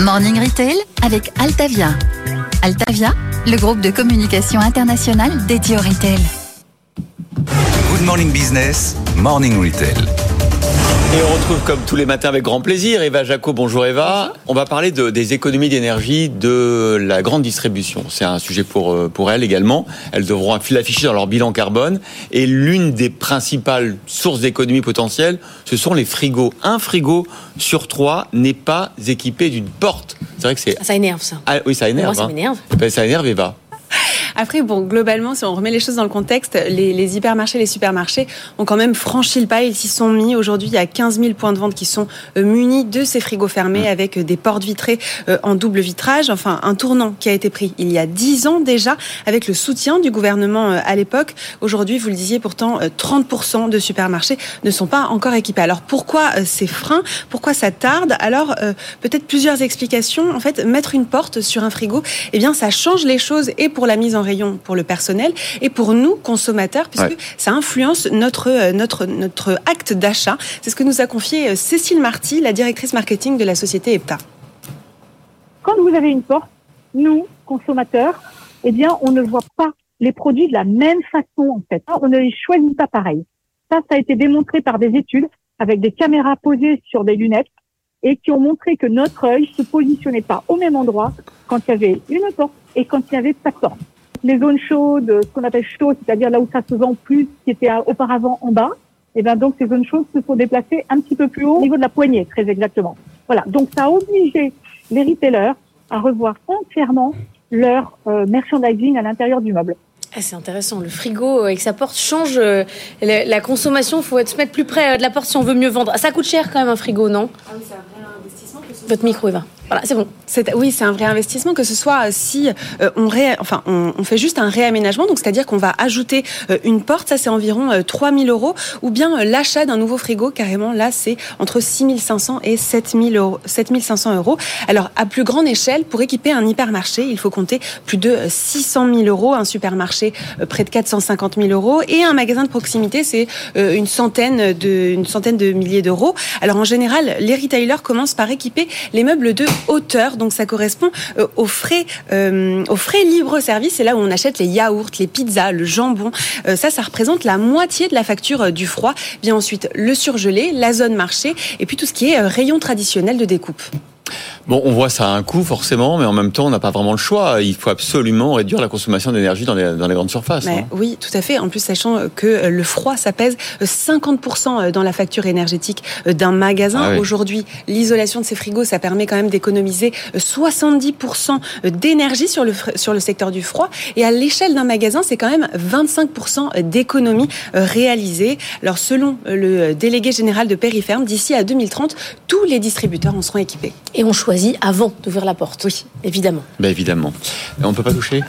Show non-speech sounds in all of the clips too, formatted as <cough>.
Morning Retail avec Altavia. Altavia, le groupe de communication internationale dédié au retail. Good Morning Business, Morning Retail. Et on retrouve comme tous les matins avec grand plaisir Eva Jaco. Bonjour Eva. On va parler de, des économies d'énergie de la grande distribution. C'est un sujet pour, euh, pour elles également. Elles devront l'afficher dans leur bilan carbone. Et l'une des principales sources d'économies potentielles, ce sont les frigos. Un frigo sur trois n'est pas équipé d'une porte. C'est vrai que c'est. Ça énerve ça. Ah, oui, ça énerve. Moi, ça hein. m'énerve. Ben, ça énerve Eva. Après, bon, globalement, si on remet les choses dans le contexte, les, les hypermarchés, les supermarchés ont quand même franchi le pas. Ils s'y sont mis. Aujourd'hui, il y a 15 000 points de vente qui sont euh, munis de ces frigos fermés avec des portes vitrées euh, en double vitrage. Enfin, un tournant qui a été pris il y a 10 ans déjà avec le soutien du gouvernement euh, à l'époque. Aujourd'hui, vous le disiez, pourtant, 30% de supermarchés ne sont pas encore équipés. Alors, pourquoi ces freins? Pourquoi ça tarde? Alors, peut-être plusieurs explications. En fait, mettre une porte sur un frigo, eh bien, ça change les choses et pour la mise en rayon pour le personnel et pour nous, consommateurs, puisque ouais. ça influence notre, euh, notre, notre acte d'achat. C'est ce que nous a confié euh, Cécile Marty, la directrice marketing de la société EPTA. Quand vous avez une porte, nous, consommateurs, eh bien, on ne voit pas les produits de la même façon, en fait. On ne les choisit pas pareil. Ça, ça a été démontré par des études avec des caméras posées sur des lunettes et qui ont montré que notre œil se positionnait pas au même endroit quand il y avait une porte et quand il n'y avait pas de porte les zones chaudes, ce qu'on appelle chaudes, c'est-à-dire là où ça se vend plus, qui était auparavant en bas, et bien donc ces zones chaudes se sont déplacées un petit peu plus haut au niveau de la poignée, très exactement. Voilà, donc ça a obligé les retailers à revoir entièrement leur euh, merchandising à l'intérieur du meuble. Ah, c'est intéressant. Le frigo avec sa porte change euh, la, la, consommation. Il faut se mettre plus près euh, de la porte si on veut mieux vendre. Ça coûte cher quand même un frigo, non? Ah oui, c'est un vrai investissement. Votre micro, Eva. Voilà, c'est bon. Oui, c'est un vrai investissement, que ce soit si euh, on, fait juste un réaménagement, donc c'est-à-dire qu'on va ajouter euh, une porte, ça c'est environ euh, 3000 euros, ou bien euh, l'achat d'un nouveau frigo, carrément là c'est entre 6500 et 7000 euros, 7500 euros. Alors à plus grande échelle, pour équiper un hypermarché, il faut compter plus de 600 000 euros, un supermarché euh, près de 450 000 euros, et un magasin de proximité c'est euh, une centaine de, une centaine de milliers d'euros. Alors en général, les retailers commencent par équiper les meubles de hauteur. Donc ça correspond euh, aux frais, euh, aux frais libre service. C'est là où on achète les yaourts, les pizzas, le jambon. Euh, ça, ça représente la moitié de la facture euh, du froid. Bien ensuite le surgelé, la zone marché, et puis tout ce qui est rayon traditionnel de découpe. Bon, on voit ça a un coût forcément, mais en même temps, on n'a pas vraiment le choix. Il faut absolument réduire la consommation d'énergie dans les, dans les grandes surfaces. Mais hein. Oui, tout à fait. En plus, sachant que le froid, ça pèse 50% dans la facture énergétique d'un magasin. Ah oui. Aujourd'hui, l'isolation de ces frigos, ça permet quand même d'économiser 70% d'énergie sur le, sur le secteur du froid. Et à l'échelle d'un magasin, c'est quand même 25% d'économie réalisée. Alors, selon le délégué général de Périferme, d'ici à 2030, tous les distributeurs en seront équipés. Et on choisit avant d'ouvrir la porte. Oui, évidemment. Ben évidemment. On ne peut pas toucher?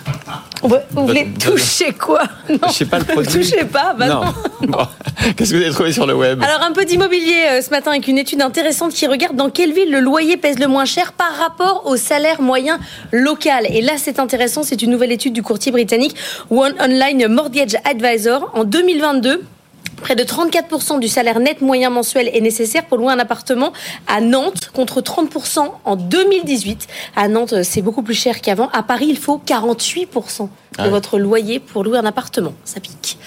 On peut, Vous voulez toucher quoi? Non. <laughs> Je sais pas le produit. Touchez pas bah non. non. <laughs> Bon. Qu'est-ce que vous avez trouvé sur le web? Alors un peu d'immobilier euh, ce matin avec une étude intéressante qui regarde dans quelle ville le loyer pèse le moins cher par rapport au salaire moyen local. Et là c'est intéressant, c'est une nouvelle étude du courtier britannique One Online Mortgage Advisor en 2022. Près de 34% du salaire net moyen mensuel est nécessaire pour louer un appartement à Nantes, contre 30% en 2018. À Nantes, c'est beaucoup plus cher qu'avant. À Paris, il faut 48% de Ah ouais. votre loyer pour louer un appartement. Ça pique.